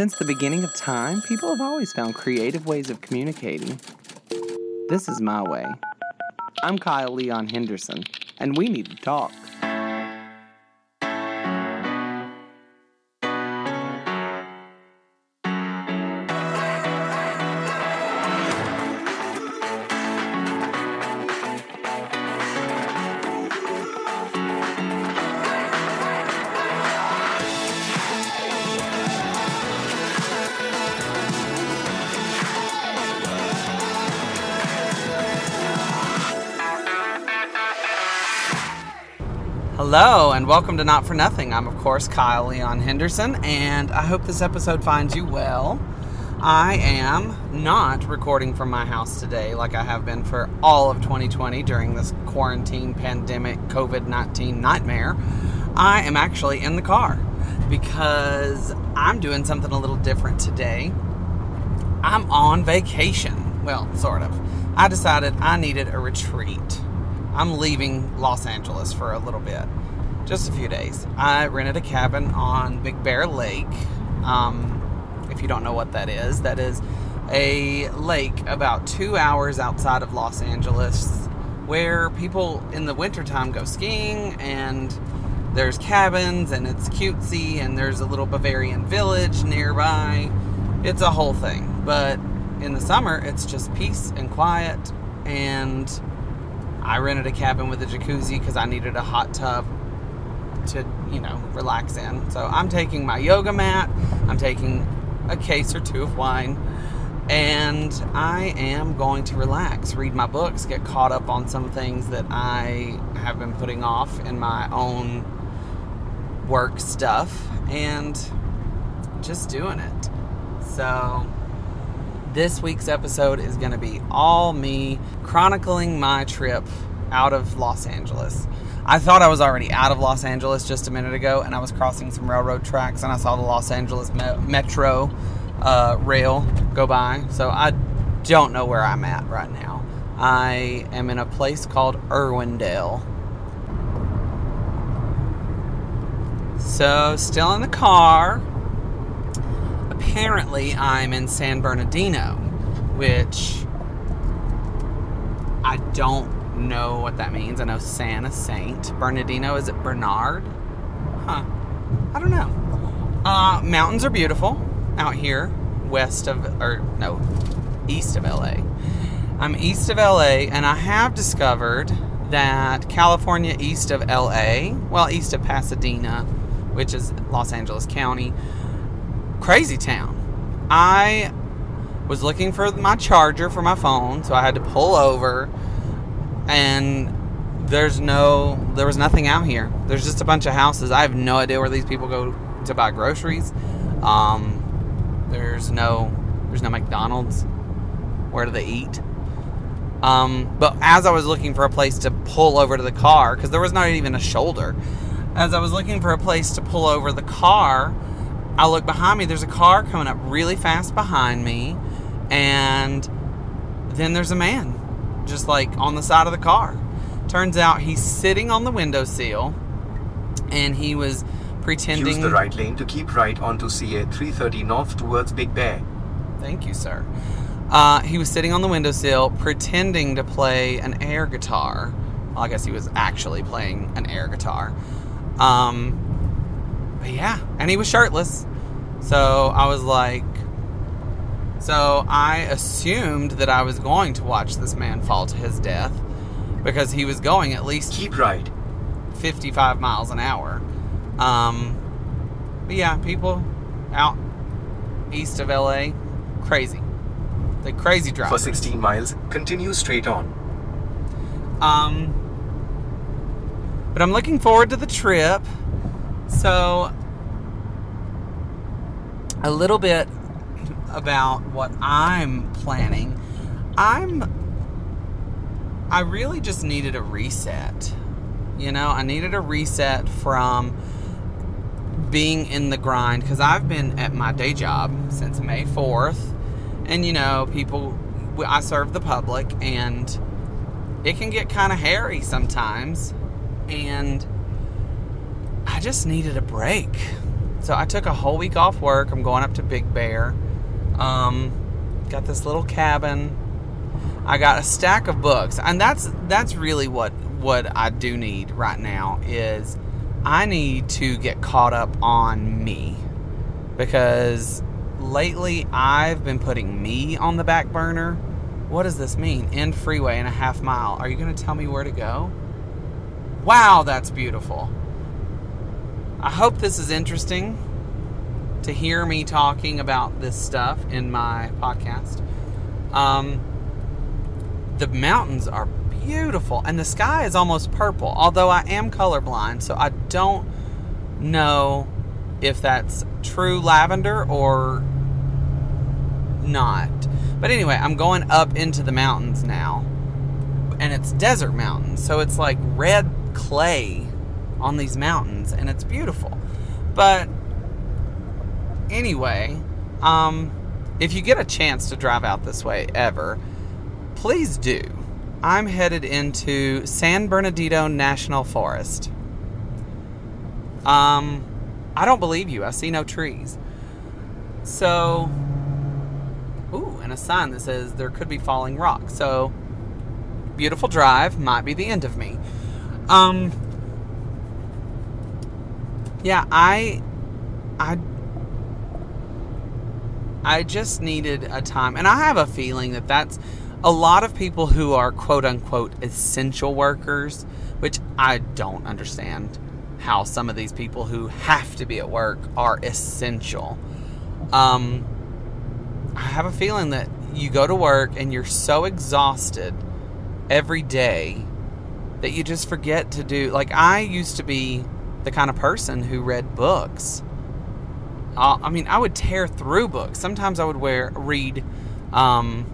Since the beginning of time, people have always found creative ways of communicating. This is my way. I'm Kyle Leon Henderson, and we need to talk. And welcome to Not For Nothing. I'm, of course, Kyle Leon Henderson, and I hope this episode finds you well. I am not recording from my house today like I have been for all of 2020 during this quarantine, pandemic, COVID 19 nightmare. I am actually in the car because I'm doing something a little different today. I'm on vacation. Well, sort of. I decided I needed a retreat. I'm leaving Los Angeles for a little bit, just a few days. I rented a cabin on Big Bear Lake. Um, if you don't know what that is, that is a lake about two hours outside of Los Angeles where people in the wintertime go skiing and there's cabins and it's cutesy and there's a little Bavarian village nearby. It's a whole thing. But in the summer, it's just peace and quiet and I rented a cabin with a jacuzzi because I needed a hot tub to, you know, relax in. So I'm taking my yoga mat, I'm taking a case or two of wine, and I am going to relax, read my books, get caught up on some things that I have been putting off in my own work stuff, and just doing it. So this week's episode is going to be all me chronicling my trip out of Los Angeles. I thought I was already out of Los Angeles just a minute ago, and I was crossing some railroad tracks, and I saw the Los Angeles me- Metro uh, rail go by. So I don't know where I'm at right now. I am in a place called Irwindale. So, still in the car, apparently I'm in San Bernardino, which I don't know what that means. I know San is Saint. Bernardino, is it Bernard? Huh. I don't know. Uh, mountains are beautiful out here, west of, or no, east of LA. I'm east of LA, and I have discovered that California east of LA, well, east of Pasadena, which is Los Angeles County, crazy town. I was looking for my charger for my phone, so I had to pull over and there's no there was nothing out here. There's just a bunch of houses. I have no idea where these people go to buy groceries. Um, there's no there's no McDonald's. Where do they eat? Um, but as I was looking for a place to pull over to the car, because there was not even a shoulder, as I was looking for a place to pull over the car, I look behind me. There's a car coming up really fast behind me, and then there's a man just like on the side of the car. Turns out he's sitting on the window windowsill, and he was pretending. Use the right lane to keep right onto CA 330 north towards Big Bear. Thank you, sir. Uh, he was sitting on the windowsill pretending to play an air guitar. Well, I guess he was actually playing an air guitar. Um, but yeah, and he was shirtless. So I was like, so I assumed that I was going to watch this man fall to his death because he was going at least Keep right. 55 miles an hour. Um, but yeah, people out east of LA, crazy. They crazy drive. For 16 miles, continue straight on. Um, but I'm looking forward to the trip. So, a little bit about what I'm planning. I'm. I really just needed a reset. You know, I needed a reset from being in the grind because I've been at my day job since May 4th. And, you know, people, I serve the public and it can get kind of hairy sometimes. And I just needed a break. so I took a whole week off work. I'm going up to Big Bear. Um, got this little cabin. I got a stack of books, and that's that's really what what I do need right now is I need to get caught up on me because lately I've been putting me on the back burner. What does this mean? End freeway and a half mile. Are you going to tell me where to go? Wow, that's beautiful. I hope this is interesting to hear me talking about this stuff in my podcast. Um, the mountains are beautiful and the sky is almost purple, although I am colorblind, so I don't know if that's true lavender or not. But anyway, I'm going up into the mountains now. And it's desert mountains, so it's like red clay on these mountains and it's beautiful. But anyway, um if you get a chance to drive out this way ever, please do. I'm headed into San Bernardino National Forest. Um I don't believe you. I see no trees. So, ooh, and a sign that says there could be falling rocks. So, beautiful drive might be the end of me. Um, yeah, I, I, I just needed a time, and I have a feeling that that's a lot of people who are quote unquote essential workers, which I don't understand how some of these people who have to be at work are essential. Um, I have a feeling that you go to work and you're so exhausted every day that you just forget to do. Like, I used to be the kind of person who read books. Uh, I mean, I would tear through books. Sometimes I would wear read um,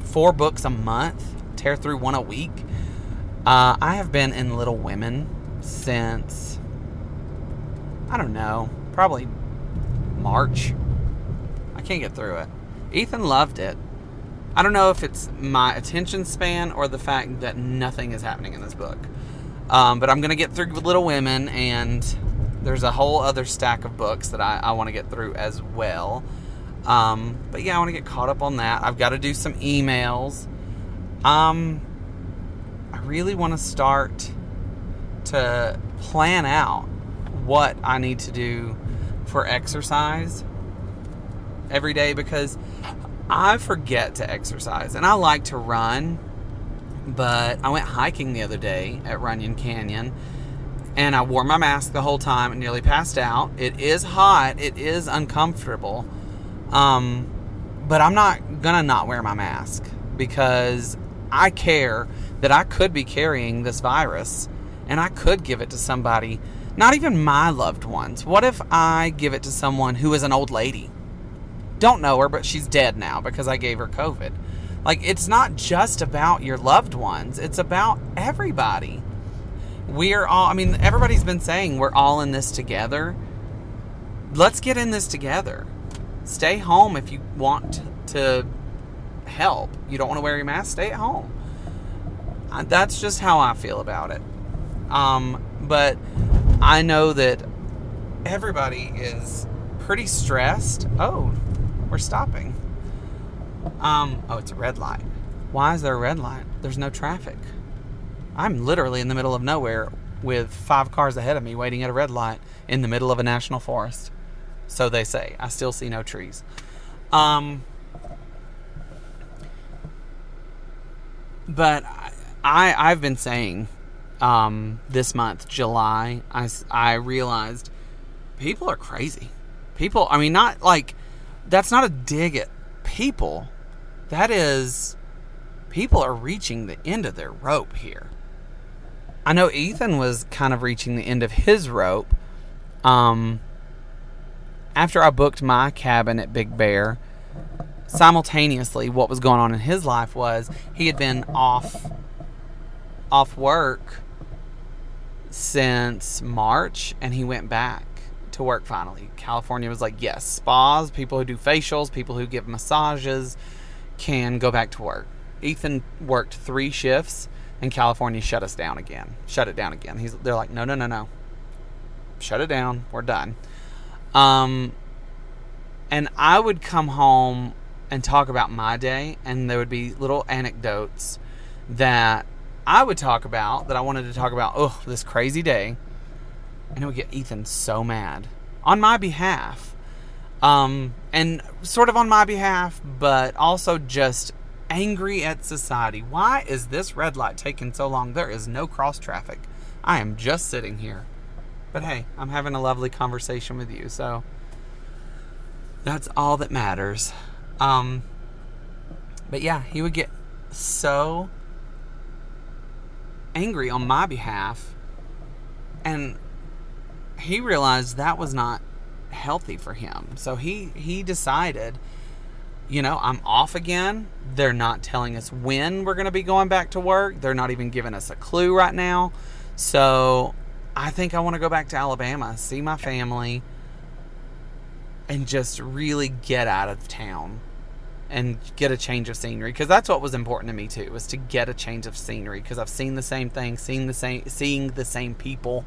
four books a month, tear through one a week. Uh, I have been in Little Women since I don't know, probably March. I can't get through it. Ethan loved it. I don't know if it's my attention span or the fact that nothing is happening in this book. Um, but I'm going to get through Little Women, and there's a whole other stack of books that I, I want to get through as well. Um, but yeah, I want to get caught up on that. I've got to do some emails. Um, I really want to start to plan out what I need to do for exercise every day because I forget to exercise and I like to run, but I went hiking the other day at Runyon Canyon and I wore my mask the whole time and nearly passed out. It is hot, it is uncomfortable. Um, but I'm not gonna not wear my mask because I care that I could be carrying this virus and I could give it to somebody, not even my loved ones. What if I give it to someone who is an old lady? Don't know her, but she's dead now because I gave her COVID. Like, it's not just about your loved ones, it's about everybody. We're all, I mean, everybody's been saying we're all in this together. Let's get in this together. Stay home if you want to help. You don't want to wear your mask, stay at home. Uh, that's just how I feel about it. Um, but I know that everybody is pretty stressed. Oh, we're stopping. Um, oh, it's a red light. Why is there a red light? There's no traffic. I'm literally in the middle of nowhere with five cars ahead of me waiting at a red light in the middle of a national forest. So they say. I still see no trees. Um, but I, I've been saying um, this month, July, I, I realized people are crazy. People, I mean, not like, that's not a dig at people. That is, people are reaching the end of their rope here. I know Ethan was kind of reaching the end of his rope. Um, after I booked my cabin at Big Bear, simultaneously, what was going on in his life was he had been off off work since March and he went back to work finally. California was like, yes, spas, people who do facials, people who give massages can go back to work. Ethan worked three shifts and California shut us down again. Shut it down again. He's they're like, no, no, no, no. Shut it down. We're done. Um, and I would come home and talk about my day, and there would be little anecdotes that I would talk about that I wanted to talk about. Oh, this crazy day, and it would get Ethan so mad on my behalf, um, and sort of on my behalf, but also just angry at society. Why is this red light taking so long? There is no cross traffic. I am just sitting here. But hey, I'm having a lovely conversation with you, so that's all that matters. Um, but yeah, he would get so angry on my behalf, and he realized that was not healthy for him. So he he decided, you know, I'm off again. They're not telling us when we're going to be going back to work. They're not even giving us a clue right now. So I think I want to go back to Alabama, see my family, and just really get out of town and get a change of scenery because that's what was important to me too was to get a change of scenery because I've seen the same thing, seen the same, seeing the same people.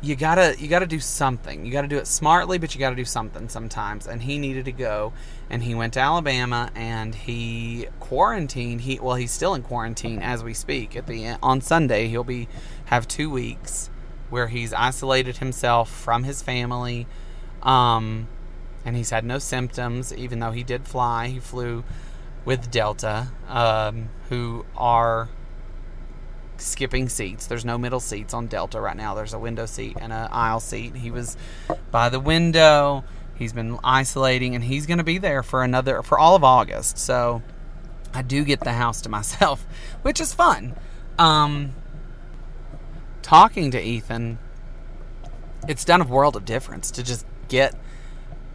You gotta you gotta do something. You gotta do it smartly, but you gotta do something sometimes. And he needed to go, and he went to Alabama and he quarantined. He well, he's still in quarantine as we speak. At the on Sunday, he'll be have two weeks where he's isolated himself from his family. Um, and he's had no symptoms, even though he did fly. He flew with Delta, um, who are skipping seats. There's no middle seats on Delta right now. There's a window seat and an aisle seat. He was by the window. He's been isolating, and he's going to be there for another for all of August. So I do get the house to myself, which is fun. Um, talking to Ethan, it's done a world of difference to just get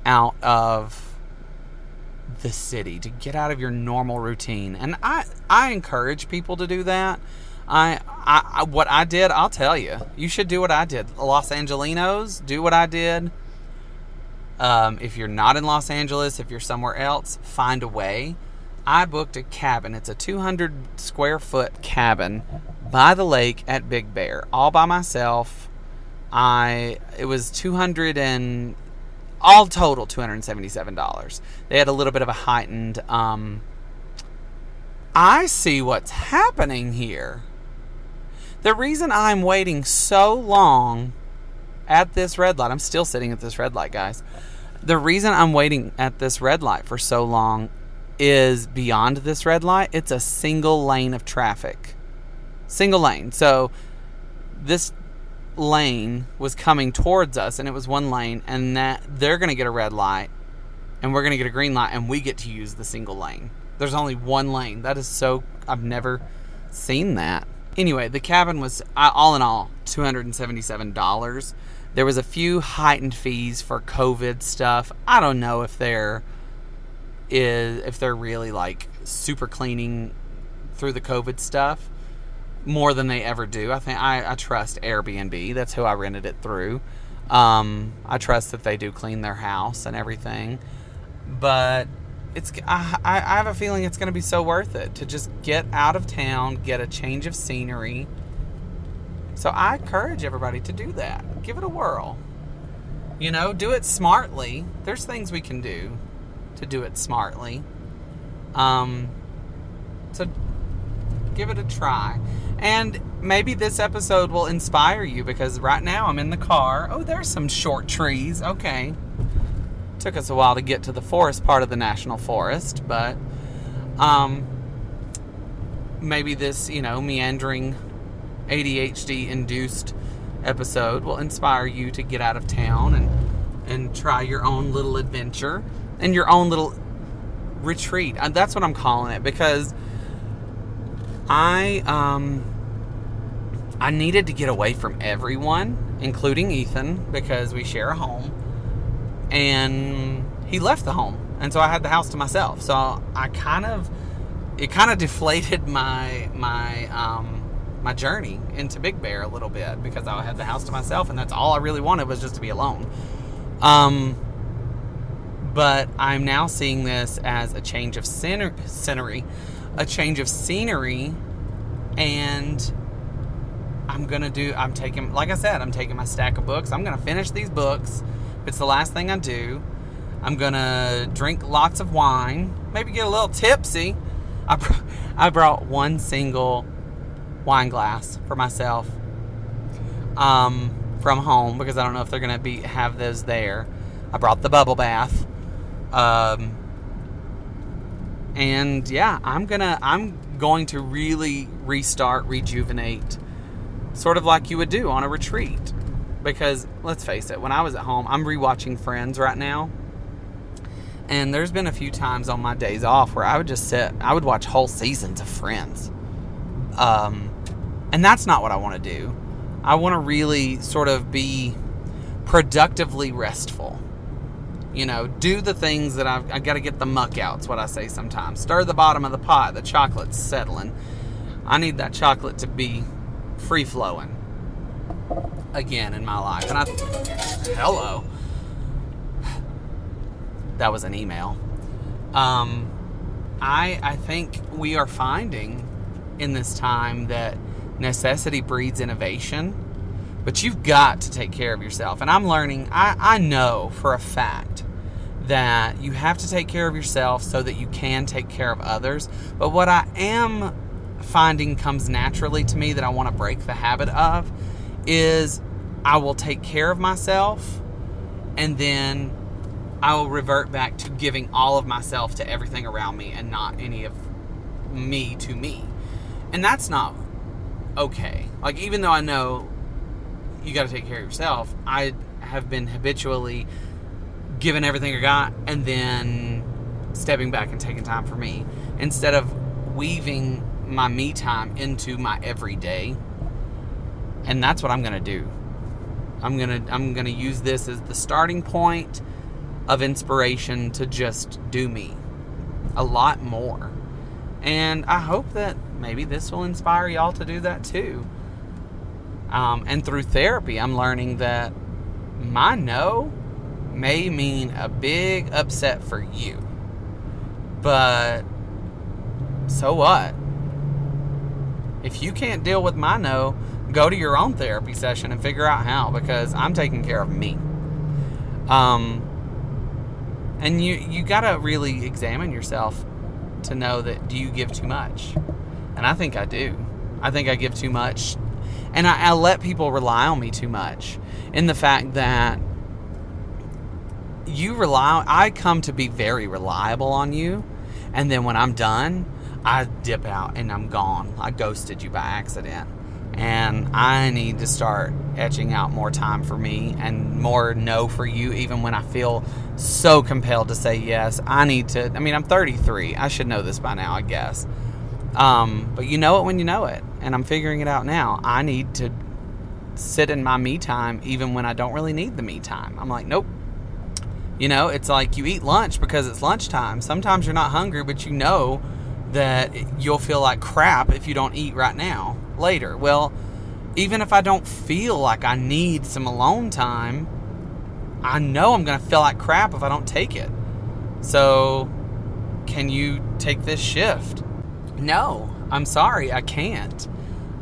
out of the city, to get out of your normal routine. And I, I encourage people to do that. I, I, I, what I did, I'll tell you. You should do what I did. Los Angelinos, do what I did. Um, if you're not in Los Angeles, if you're somewhere else, find a way. I booked a cabin. It's a 200 square foot cabin by the lake at Big Bear, all by myself. I it was 200 and all total $277. They had a little bit of a heightened um I see what's happening here. The reason I'm waiting so long at this red light, I'm still sitting at this red light, guys. The reason I'm waiting at this red light for so long is beyond this red light, it's a single lane of traffic. Single lane. So this lane was coming towards us and it was one lane and that they're going to get a red light and we're going to get a green light and we get to use the single lane. There's only one lane. That is so I've never seen that. Anyway, the cabin was all in all $277. There was a few heightened fees for COVID stuff. I don't know if they're is if they're really like super cleaning through the COVID stuff more than they ever do. I think I, I trust Airbnb. That's who I rented it through. Um, I trust that they do clean their house and everything. But it's I, I have a feeling it's going to be so worth it to just get out of town, get a change of scenery. So I encourage everybody to do that. Give it a whirl. You know, do it smartly. There's things we can do to do it smartly. Um, so give it a try. And maybe this episode will inspire you because right now I'm in the car. Oh, there's some short trees. Okay took us a while to get to the forest part of the national forest, but um, maybe this, you know, meandering ADHD induced episode will inspire you to get out of town and and try your own little adventure and your own little retreat. And that's what I'm calling it because I um I needed to get away from everyone, including Ethan, because we share a home and he left the home, and so I had the house to myself. So I kind of it kind of deflated my my um, my journey into Big Bear a little bit because I had the house to myself, and that's all I really wanted was just to be alone. Um, but I'm now seeing this as a change of scenery, a change of scenery, and I'm gonna do. I'm taking, like I said, I'm taking my stack of books. I'm gonna finish these books It's the last thing I do. I'm gonna drink lots of wine, maybe get a little tipsy. I, br- I brought one single wine glass for myself um, from home because I don't know if they're gonna be have those there. I brought the bubble bath, um, and yeah, I'm gonna I'm going to really restart, rejuvenate, sort of like you would do on a retreat. Because let's face it, when I was at home, I'm rewatching Friends right now. And there's been a few times on my days off where I would just sit, I would watch whole seasons of Friends. Um, and that's not what I want to do. I want to really sort of be productively restful. You know, do the things that I've, I got to get the muck out. It's what I say sometimes. Stir the bottom of the pot. The chocolate's settling. I need that chocolate to be free flowing again in my life. And I, hello, that was an email. Um, I I think we are finding in this time that necessity breeds innovation, but you've got to take care of yourself. And I'm learning. I I know for a fact that you have to take care of yourself so that you can take care of others. But what I am finding comes naturally to me that I want to break the habit of is I will take care of myself and then I will revert back to giving all of myself to everything around me and not any of me to me. And that's not okay. Like, even though I know you got to take care of yourself, I have been habitually giving everything I got and then stepping back and taking time for me instead of weaving my me time into my everyday. And that's what I'm going to do. I'm going to I'm going to use this as the starting point of inspiration to just do me a lot more. And I hope that maybe this will inspire y'all to do that too. Um, and through therapy, I'm learning that my no may mean a big upset for you. But so what? If you can't deal with my no, go to your own therapy session and figure out how because I'm taking care of me. Um, and you you got to really examine yourself to know that do you give too much? And I think I do. I think I give too much. And I, I let people rely on me too much in the fact that you rely I come to be very reliable on you and then when I'm done, I dip out and I'm gone. I ghosted you by accident. And I need to start etching out more time for me and more no for you, even when I feel so compelled to say yes. I need to, I mean, I'm 33. I should know this by now, I guess. Um, but you know it when you know it. And I'm figuring it out now. I need to sit in my me time even when I don't really need the me time. I'm like, nope. You know, it's like you eat lunch because it's lunchtime. Sometimes you're not hungry, but you know that you'll feel like crap if you don't eat right now later. Well, even if I don't feel like I need some alone time, I know I'm going to feel like crap if I don't take it. So, can you take this shift? No, I'm sorry, I can't.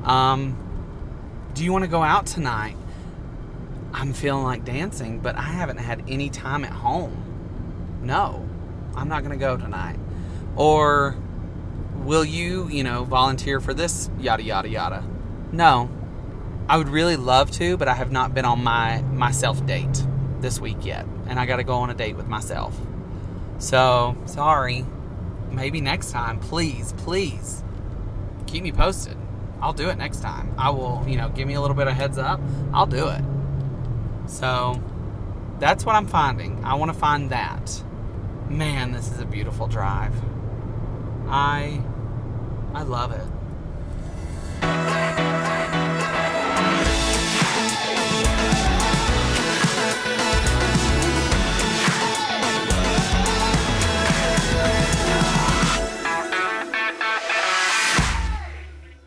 Um, do you want to go out tonight? I'm feeling like dancing, but I haven't had any time at home. No, I'm not going to go tonight. Or, will you, you know, volunteer for this yada yada yada? No. I would really love to, but I have not been on my myself date this week yet, and I got to go on a date with myself. So, sorry. Maybe next time, please, please keep me posted. I'll do it next time. I will, you know, give me a little bit of heads up. I'll do it. So, that's what I'm finding. I want to find that. Man, this is a beautiful drive. I I love it.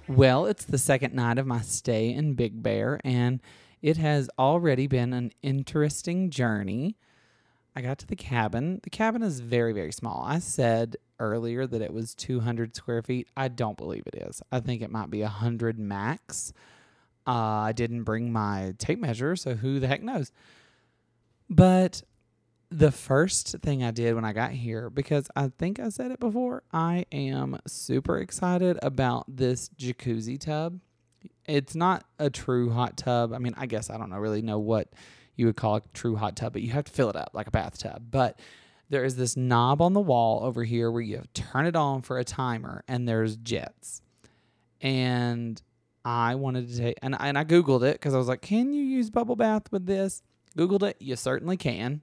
Well, it's the second night of my stay in Big Bear, and it has already been an interesting journey. I got to the cabin. The cabin is very, very small. I said earlier that it was 200 square feet. I don't believe it is. I think it might be 100 max. Uh, I didn't bring my tape measure, so who the heck knows? But the first thing I did when I got here, because I think I said it before, I am super excited about this jacuzzi tub. It's not a true hot tub. I mean, I guess I don't know really know what you would call a true hot tub, but you have to fill it up like a bathtub. But there is this knob on the wall over here where you turn it on for a timer and there's jets. And I wanted to take and, and I googled it because I was like, can you use bubble bath with this? Googled it. You certainly can.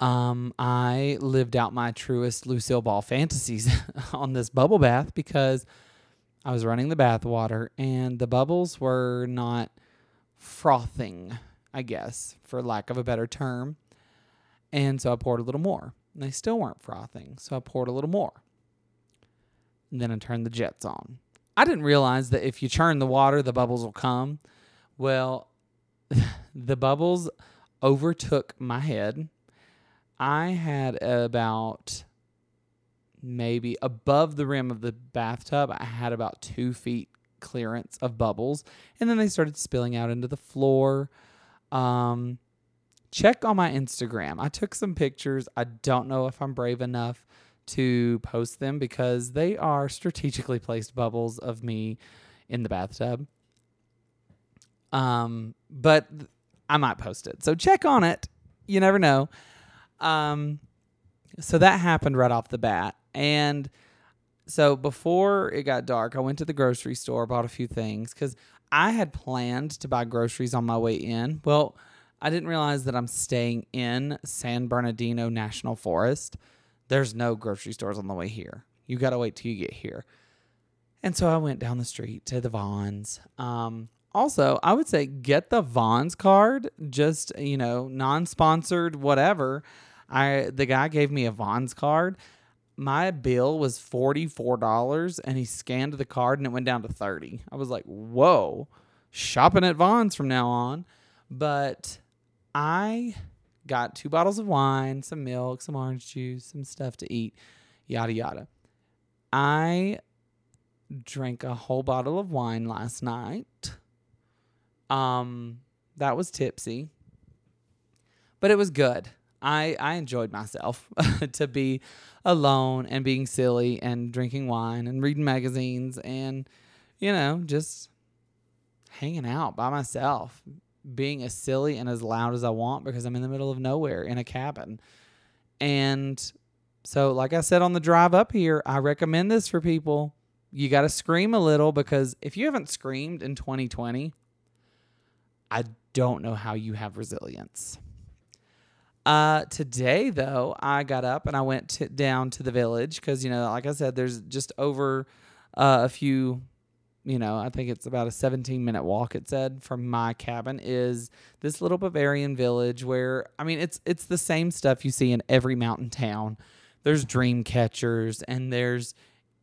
Um, I lived out my truest Lucille Ball fantasies on this bubble bath because I was running the bath water and the bubbles were not frothing, I guess, for lack of a better term. And so I poured a little more. And they still weren't frothing, so I poured a little more. And then I turned the jets on. I didn't realize that if you churn the water, the bubbles will come. Well, the bubbles overtook my head. I had about maybe above the rim of the bathtub, I had about two feet clearance of bubbles. And then they started spilling out into the floor. Um, check on my Instagram. I took some pictures. I don't know if I'm brave enough to post them because they are strategically placed bubbles of me in the bathtub. Um, but I might post it. So check on it. You never know. Um, so that happened right off the bat. And so before it got dark, I went to the grocery store, bought a few things because I had planned to buy groceries on my way in. Well, I didn't realize that I'm staying in San Bernardino National Forest. There's no grocery stores on the way here. You got to wait till you get here. And so I went down the street to the Vons. Um, also, I would say get the Vons card, just, you know, non sponsored, whatever. I The guy gave me a Vons card. My bill was $44 and he scanned the card and it went down to 30 I was like, whoa, shopping at Vons from now on. But I got two bottles of wine, some milk, some orange juice, some stuff to eat, yada, yada. I drank a whole bottle of wine last night. Um, that was tipsy, but it was good. I, I enjoyed myself to be alone and being silly and drinking wine and reading magazines and, you know, just hanging out by myself, being as silly and as loud as I want because I'm in the middle of nowhere in a cabin. And so, like I said on the drive up here, I recommend this for people. You got to scream a little because if you haven't screamed in 2020, I don't know how you have resilience. Uh, today, though, I got up and I went down to the village because, you know, like I said, there's just over uh, a few you know, I think it's about a 17 minute walk it said from my cabin is this little Bavarian village where I mean it's it's the same stuff you see in every mountain town. There's dream catchers and there's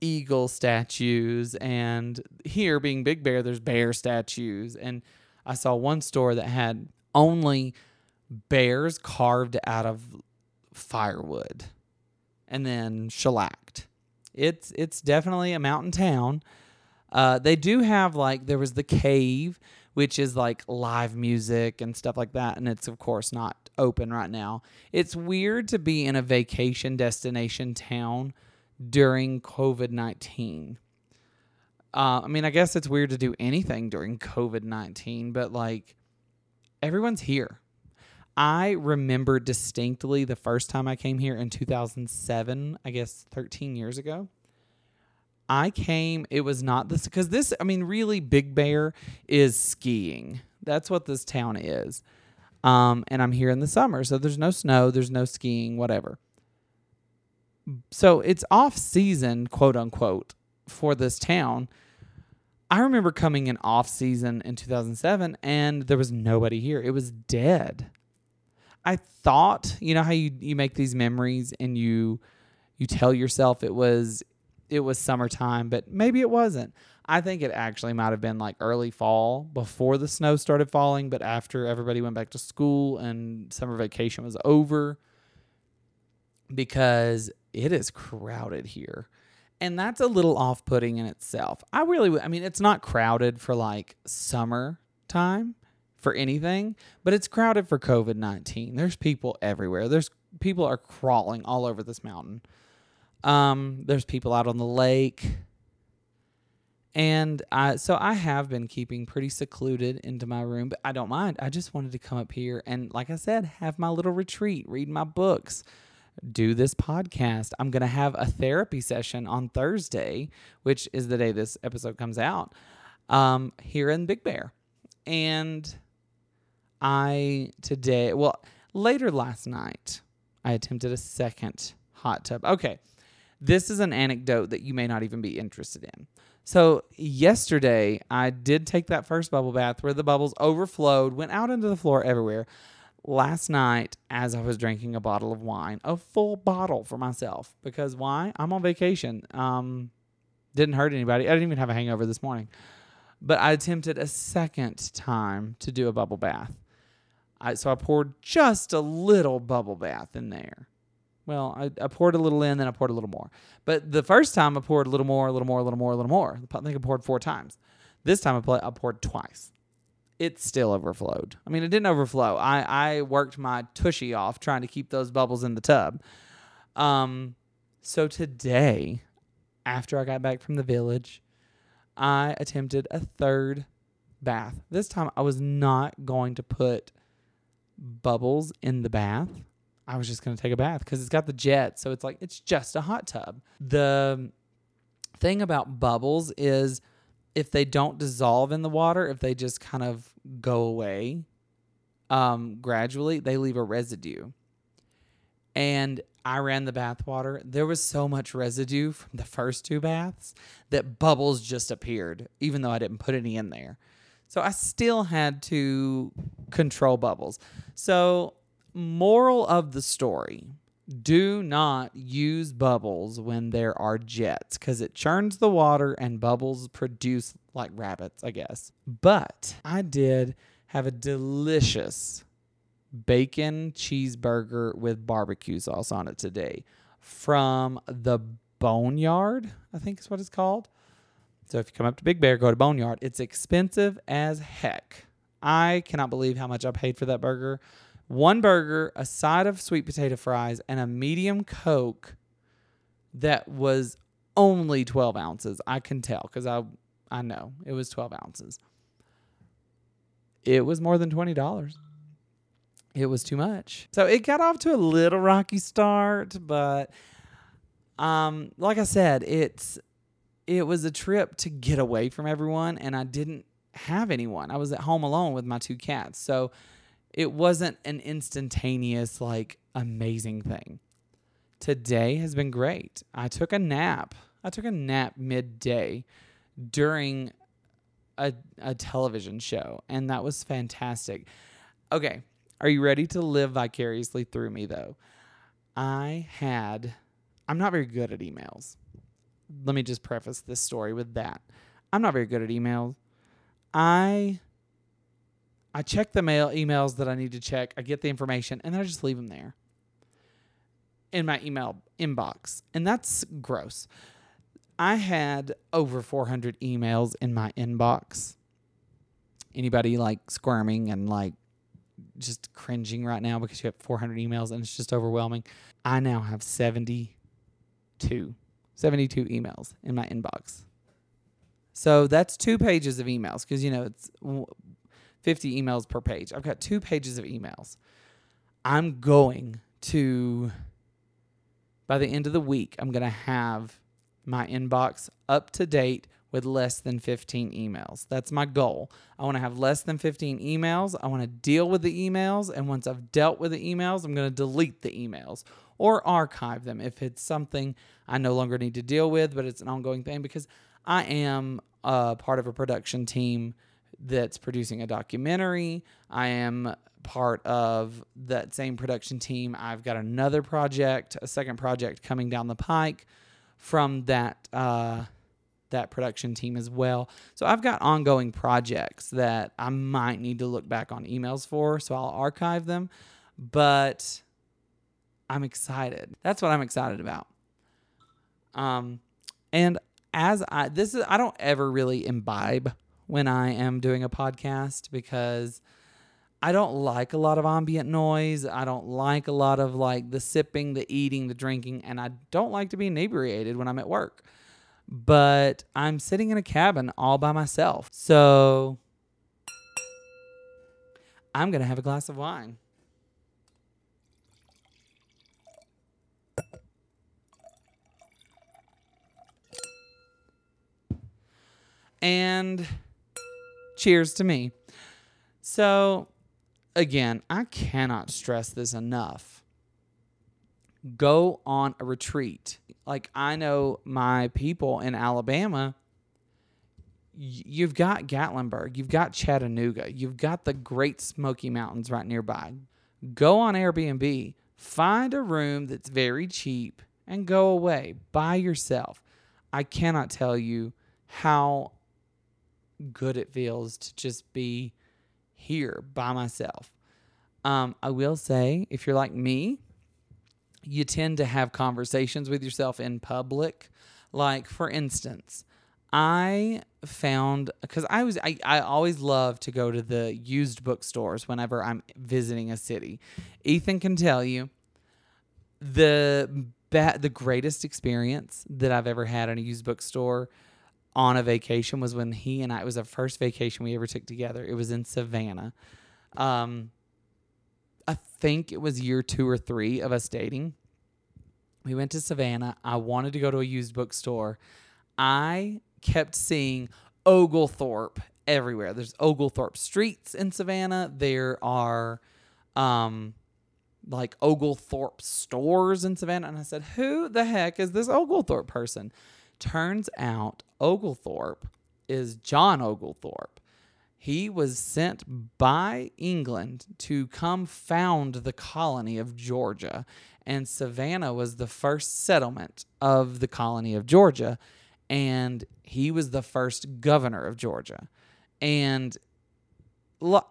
eagle statues and here being Big Bear there's bear statues and I saw one store that had only bears carved out of firewood and then shellacked. It's it's definitely a mountain town uh, they do have like there was the cave, which is like live music and stuff like that, and it's of course not open right now. It's weird to be in a vacation destination town during COVID nineteen. Uh, I mean, I guess it's weird to do anything during COVID nineteen, but like everyone's here. I remember distinctly the first time I came here in 2007, I guess 13 years ago. I came, it was not this, because this, I mean, really, Big Bear is skiing. That's what this town is. Um, and I'm here in the summer, so there's no snow, there's no skiing, whatever. So it's off season, quote unquote, for this town. I remember coming in off season in 2007 and there was nobody here. It was dead. I thought, you know how you you make these memories and you you tell yourself it was it was summertime, but maybe it wasn't. I think it actually might have been like early fall before the snow started falling, but after everybody went back to school and summer vacation was over because it is crowded here. And that's a little off putting in itself. I really, I mean, it's not crowded for like summer time for anything, but it's crowded for COVID 19. There's people everywhere. There's people are crawling all over this mountain. Um, there's people out on the lake. And I, so I have been keeping pretty secluded into my room, but I don't mind. I just wanted to come up here and, like I said, have my little retreat, read my books, do this podcast. I'm going to have a therapy session on Thursday, which is the day this episode comes out, um, here in Big Bear. And I today, well, later last night, I attempted a second hot tub. Okay. This is an anecdote that you may not even be interested in. So, yesterday, I did take that first bubble bath where the bubbles overflowed, went out into the floor everywhere. Last night, as I was drinking a bottle of wine, a full bottle for myself, because why? I'm on vacation. Um, didn't hurt anybody. I didn't even have a hangover this morning. But I attempted a second time to do a bubble bath. I, so I poured just a little bubble bath in there. Well, I, I poured a little in, then I poured a little more. But the first time I poured a little more, a little more, a little more, a little more. I think I poured four times. This time I, I poured twice. It still overflowed. I mean, it didn't overflow. I, I worked my tushy off trying to keep those bubbles in the tub. Um, so today, after I got back from the village, I attempted a third bath. This time I was not going to put bubbles in the bath. I was just going to take a bath because it's got the jet. So it's like, it's just a hot tub. The thing about bubbles is if they don't dissolve in the water, if they just kind of go away um, gradually, they leave a residue. And I ran the bath water. There was so much residue from the first two baths that bubbles just appeared, even though I didn't put any in there. So I still had to control bubbles. So, moral of the story do not use bubbles when there are jets because it churns the water and bubbles produce like rabbits, I guess. But I did have a delicious bacon cheeseburger with barbecue sauce on it today from the Boneyard, I think is what it's called. So if you come up to Big Bear, go to Boneyard. It's expensive as heck. I cannot believe how much I paid for that burger. One burger, a side of sweet potato fries, and a medium Coke that was only 12 ounces. I can tell because I, I know it was 12 ounces. It was more than $20. It was too much. So it got off to a little rocky start, but um, like I said, it's it was a trip to get away from everyone and I didn't have anyone. I was at home alone with my two cats. So it wasn't an instantaneous, like, amazing thing. Today has been great. I took a nap. I took a nap midday during a, a television show, and that was fantastic. Okay, are you ready to live vicariously through me, though? I had, I'm not very good at emails let me just preface this story with that. I'm not very good at emails. I I check the mail emails that I need to check. I get the information and I just leave them there in my email inbox. And that's gross. I had over 400 emails in my inbox. Anybody like squirming and like just cringing right now because you have 400 emails and it's just overwhelming? I now have 72 72 emails in my inbox. So that's two pages of emails because, you know, it's 50 emails per page. I've got two pages of emails. I'm going to, by the end of the week, I'm going to have my inbox up to date with less than 15 emails. That's my goal. I want to have less than 15 emails. I want to deal with the emails. And once I've dealt with the emails, I'm going to delete the emails or archive them if it's something I no longer need to deal with, but it's an ongoing thing because I am a part of a production team that's producing a documentary. I am part of that same production team. I've got another project, a second project coming down the pike from that uh, that production team as well. So I've got ongoing projects that I might need to look back on emails for, so I'll archive them. But I'm excited. That's what I'm excited about. Um, and as I this is I don't ever really imbibe when I am doing a podcast because I don't like a lot of ambient noise. I don't like a lot of like the sipping, the eating, the drinking, and I don't like to be inebriated when I'm at work. But I'm sitting in a cabin all by myself. So I'm going to have a glass of wine. And cheers to me. So, again, I cannot stress this enough. Go on a retreat. Like, I know my people in Alabama, you've got Gatlinburg, you've got Chattanooga, you've got the Great Smoky Mountains right nearby. Go on Airbnb, find a room that's very cheap, and go away by yourself. I cannot tell you how good it feels to just be here by myself. Um, I will say, if you're like me, you tend to have conversations with yourself in public. Like, for instance, I found because I was I, I always love to go to the used bookstores whenever I'm visiting a city. Ethan can tell you the ba- the greatest experience that I've ever had in a used bookstore on a vacation was when he and I it was the first vacation we ever took together. It was in Savannah. Um I think it was year 2 or 3 of us dating. We went to Savannah. I wanted to go to a used bookstore. I kept seeing Oglethorpe everywhere. There's Oglethorpe streets in Savannah. There are um like Oglethorpe stores in Savannah. And I said, Who the heck is this Oglethorpe person? Turns out Oglethorpe is John Oglethorpe. He was sent by England to come found the colony of Georgia, and Savannah was the first settlement of the colony of Georgia, and he was the first governor of Georgia. And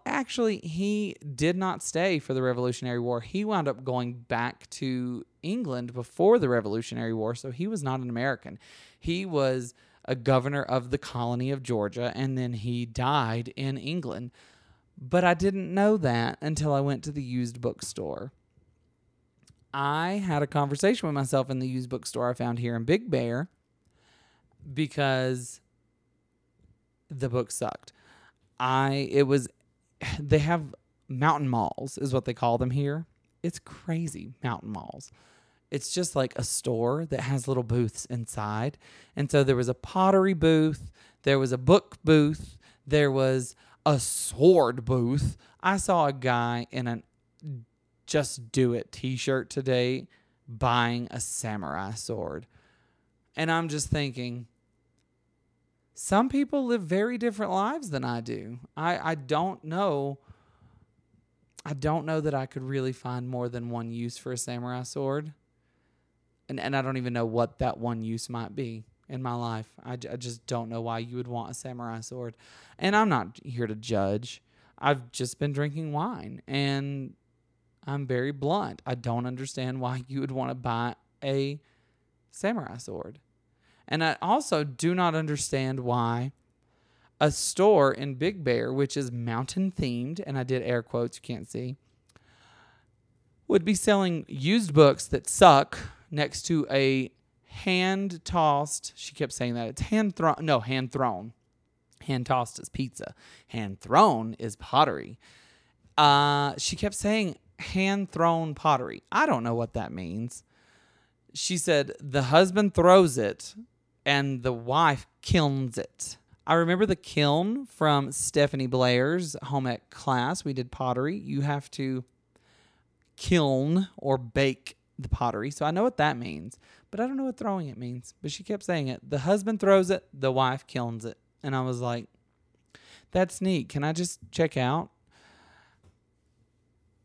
actually, he did not stay for the Revolutionary War. He wound up going back to England before the Revolutionary War, so he was not an American. He was a governor of the colony of Georgia, and then he died in England. But I didn't know that until I went to the used bookstore. I had a conversation with myself in the used bookstore I found here in Big Bear because the book sucked. I it was they have mountain malls is what they call them here. It's crazy mountain malls. It's just like a store that has little booths inside. And so there was a pottery booth, there was a book booth, there was a sword booth. I saw a guy in a just do it t-shirt today buying a samurai sword. And I'm just thinking some people live very different lives than I do. I, I don't know. I don't know that I could really find more than one use for a samurai sword. And, and I don't even know what that one use might be in my life. I, I just don't know why you would want a samurai sword. And I'm not here to judge. I've just been drinking wine and I'm very blunt. I don't understand why you would want to buy a samurai sword. And I also do not understand why a store in Big Bear, which is mountain themed, and I did air quotes, you can't see, would be selling used books that suck next to a hand tossed, she kept saying that it's hand thrown, no, hand thrown. Hand tossed is pizza. Hand thrown is pottery. Uh, she kept saying hand thrown pottery. I don't know what that means. She said the husband throws it and the wife kilns it. I remember the kiln from Stephanie Blair's home ec class. We did pottery. You have to kiln or bake the pottery. So I know what that means, but I don't know what throwing it means. But she kept saying it. The husband throws it, the wife kilns it. And I was like, that's neat. Can I just check out?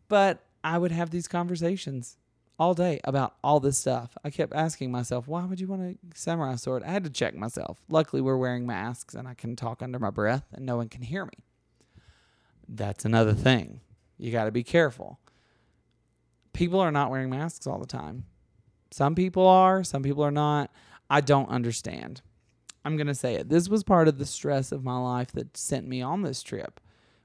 But I would have these conversations all day about all this stuff. I kept asking myself, why would you want a samurai sword? I had to check myself. Luckily, we're wearing masks and I can talk under my breath and no one can hear me. That's another thing. You got to be careful. People are not wearing masks all the time. Some people are, some people are not. I don't understand. I'm going to say it. This was part of the stress of my life that sent me on this trip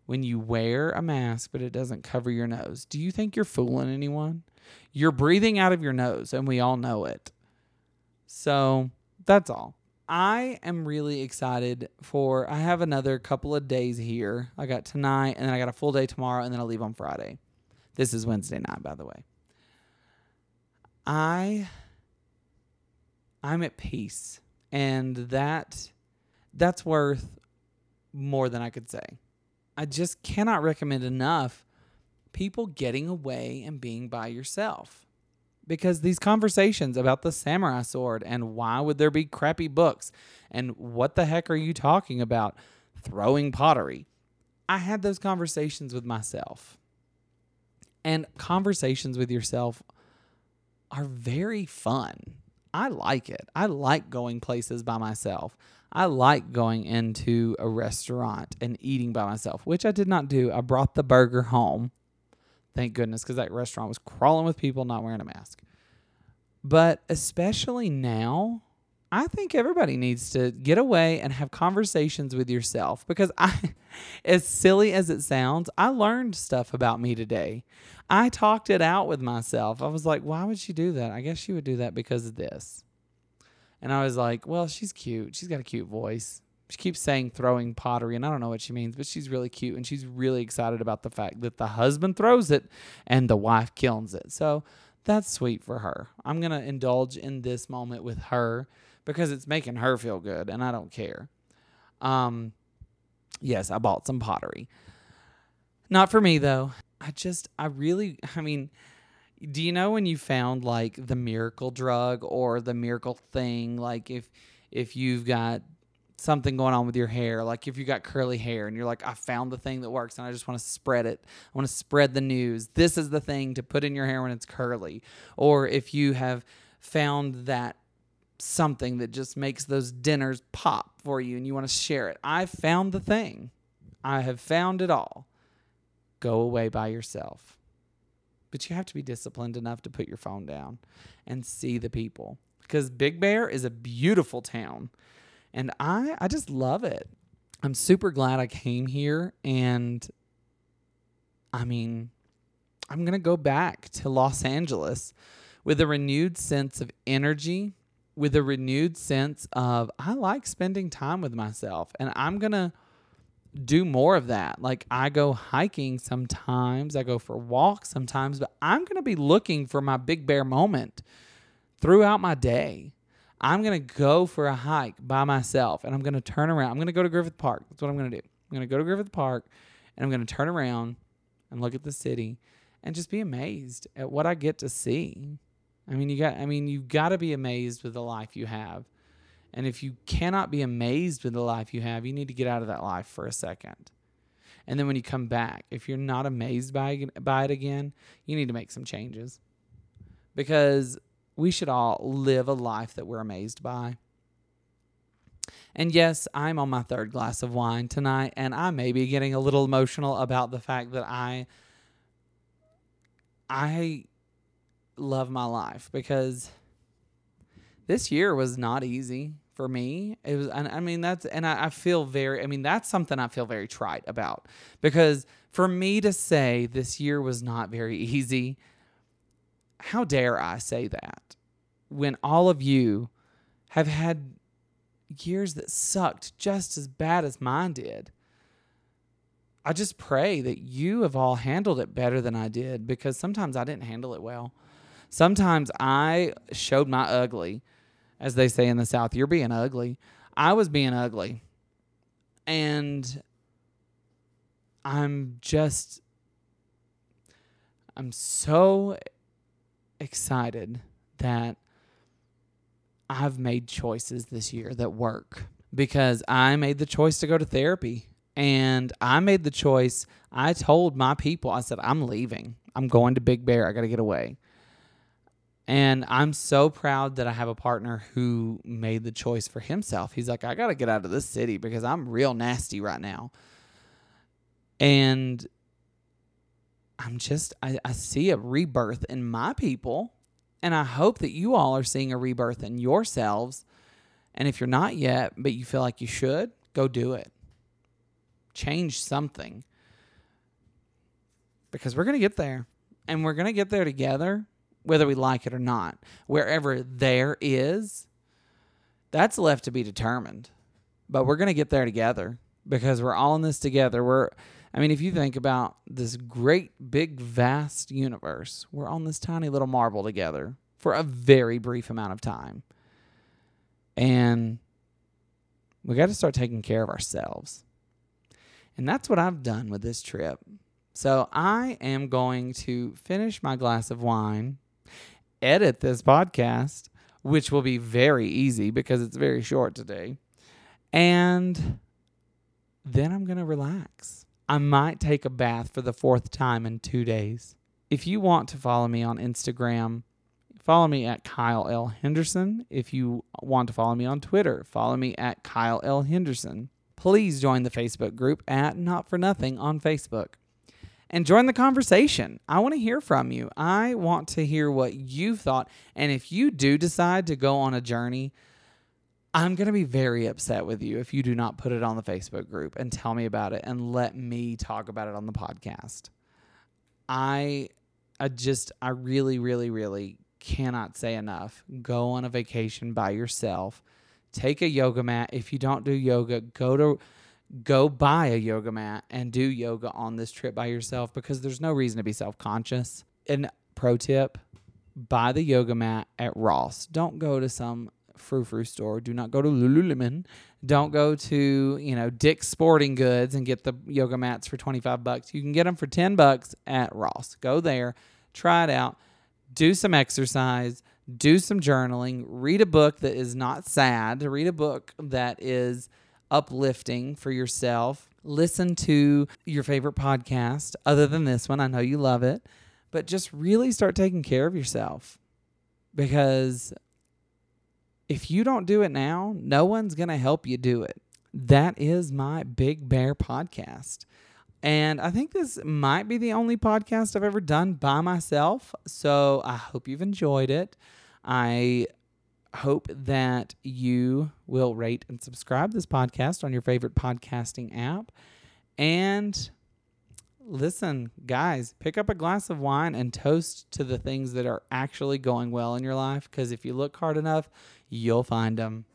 when you wear a mask but it doesn't cover your nose. Do you think you're fooling anyone? You're breathing out of your nose, and we all know it. So that's all. I am really excited for. I have another couple of days here. I got tonight, and then I got a full day tomorrow, and then I leave on Friday. This is Wednesday night, by the way. I I'm at peace, and that that's worth more than I could say. I just cannot recommend enough people getting away and being by yourself. Because these conversations about the samurai sword and why would there be crappy books and what the heck are you talking about throwing pottery? I had those conversations with myself. And conversations with yourself are very fun. I like it. I like going places by myself. I like going into a restaurant and eating by myself, which I did not do. I brought the burger home. Thank goodness, because that restaurant was crawling with people not wearing a mask. But especially now, I think everybody needs to get away and have conversations with yourself because I, as silly as it sounds, I learned stuff about me today. I talked it out with myself. I was like, why would she do that? I guess she would do that because of this. And I was like, well, she's cute. She's got a cute voice. She keeps saying throwing pottery, and I don't know what she means, but she's really cute. And she's really excited about the fact that the husband throws it and the wife kilns it. So that's sweet for her. I'm going to indulge in this moment with her because it's making her feel good, and I don't care. Um, yes, I bought some pottery. Not for me, though. I just, I really, I mean, do you know when you found like the miracle drug or the miracle thing? Like if if you've got something going on with your hair like if you got curly hair and you're like I found the thing that works and I just want to spread it. I want to spread the news. This is the thing to put in your hair when it's curly. Or if you have found that something that just makes those dinners pop for you and you want to share it. I found the thing. I have found it all. Go away by yourself but you have to be disciplined enough to put your phone down and see the people because Big Bear is a beautiful town and I I just love it. I'm super glad I came here and I mean I'm going to go back to Los Angeles with a renewed sense of energy, with a renewed sense of I like spending time with myself and I'm going to do more of that. Like I go hiking sometimes, I go for walks sometimes, but I'm going to be looking for my big bear moment throughout my day. I'm going to go for a hike by myself and I'm going to turn around. I'm going to go to Griffith Park. That's what I'm going to do. I'm going to go to Griffith Park and I'm going to turn around and look at the city and just be amazed at what I get to see. I mean, you got I mean, you got to be amazed with the life you have. And if you cannot be amazed with the life you have, you need to get out of that life for a second. And then when you come back, if you're not amazed by, by it again, you need to make some changes. Because we should all live a life that we're amazed by. And yes, I'm on my third glass of wine tonight, and I may be getting a little emotional about the fact that I I love my life because this year was not easy for me. It was, and I mean, that's, and I, I, feel very, I mean, that's something I feel very trite about because for me to say this year was not very easy, how dare I say that when all of you have had years that sucked just as bad as mine did? I just pray that you have all handled it better than I did because sometimes I didn't handle it well. Sometimes I showed my ugly as they say in the South, you're being ugly. I was being ugly. And I'm just, I'm so excited that I've made choices this year that work because I made the choice to go to therapy. And I made the choice. I told my people, I said, I'm leaving. I'm going to Big Bear. I got to get away. And I'm so proud that I have a partner who made the choice for himself. He's like, I got to get out of this city because I'm real nasty right now. And I'm just, I, I see a rebirth in my people. And I hope that you all are seeing a rebirth in yourselves. And if you're not yet, but you feel like you should, go do it. Change something. because we're going to get there and we're going to get there together, whether we like it or not. Wherever there is, that's left to be determined. But we're going to get there together because we're all in this together. We're, I mean, if you think about this great, big, vast universe, we're on this tiny little marble together for a very brief amount of time. And we got to start taking care of ourselves. And that's what I've done with this trip. So I am going to finish my glass of wine, edit this podcast, which will be very easy because it's very short today. And then I'm going to relax. I might take a bath for the fourth time in two days. If you want to follow me on Instagram, follow me at Kyle L. Henderson. If you want to follow me on Twitter, follow me at Kyle L. Henderson. Please join the Facebook group at Not For Nothing on Facebook and join the conversation. I want to hear from you. I want to hear what you've thought. And if you do decide to go on a journey, I'm going to be very upset with you if you do not put it on the Facebook group and tell me about it and let me talk about it on the podcast. I I just I really really really cannot say enough. Go on a vacation by yourself. Take a yoga mat. If you don't do yoga, go to go buy a yoga mat and do yoga on this trip by yourself because there's no reason to be self-conscious. And pro tip, buy the yoga mat at Ross. Don't go to some frou frou store. Do not go to Lululemon. Don't go to, you know, Dick's Sporting Goods and get the yoga mats for 25 bucks. You can get them for 10 bucks at Ross. Go there, try it out, do some exercise, do some journaling, read a book that is not sad, read a book that is uplifting for yourself. Listen to your favorite podcast other than this one. I know you love it, but just really start taking care of yourself because if you don't do it now, no one's going to help you do it. That is my Big Bear podcast. And I think this might be the only podcast I've ever done by myself. So I hope you've enjoyed it. I hope that you will rate and subscribe this podcast on your favorite podcasting app. And listen, guys, pick up a glass of wine and toast to the things that are actually going well in your life. Because if you look hard enough, you'll find them.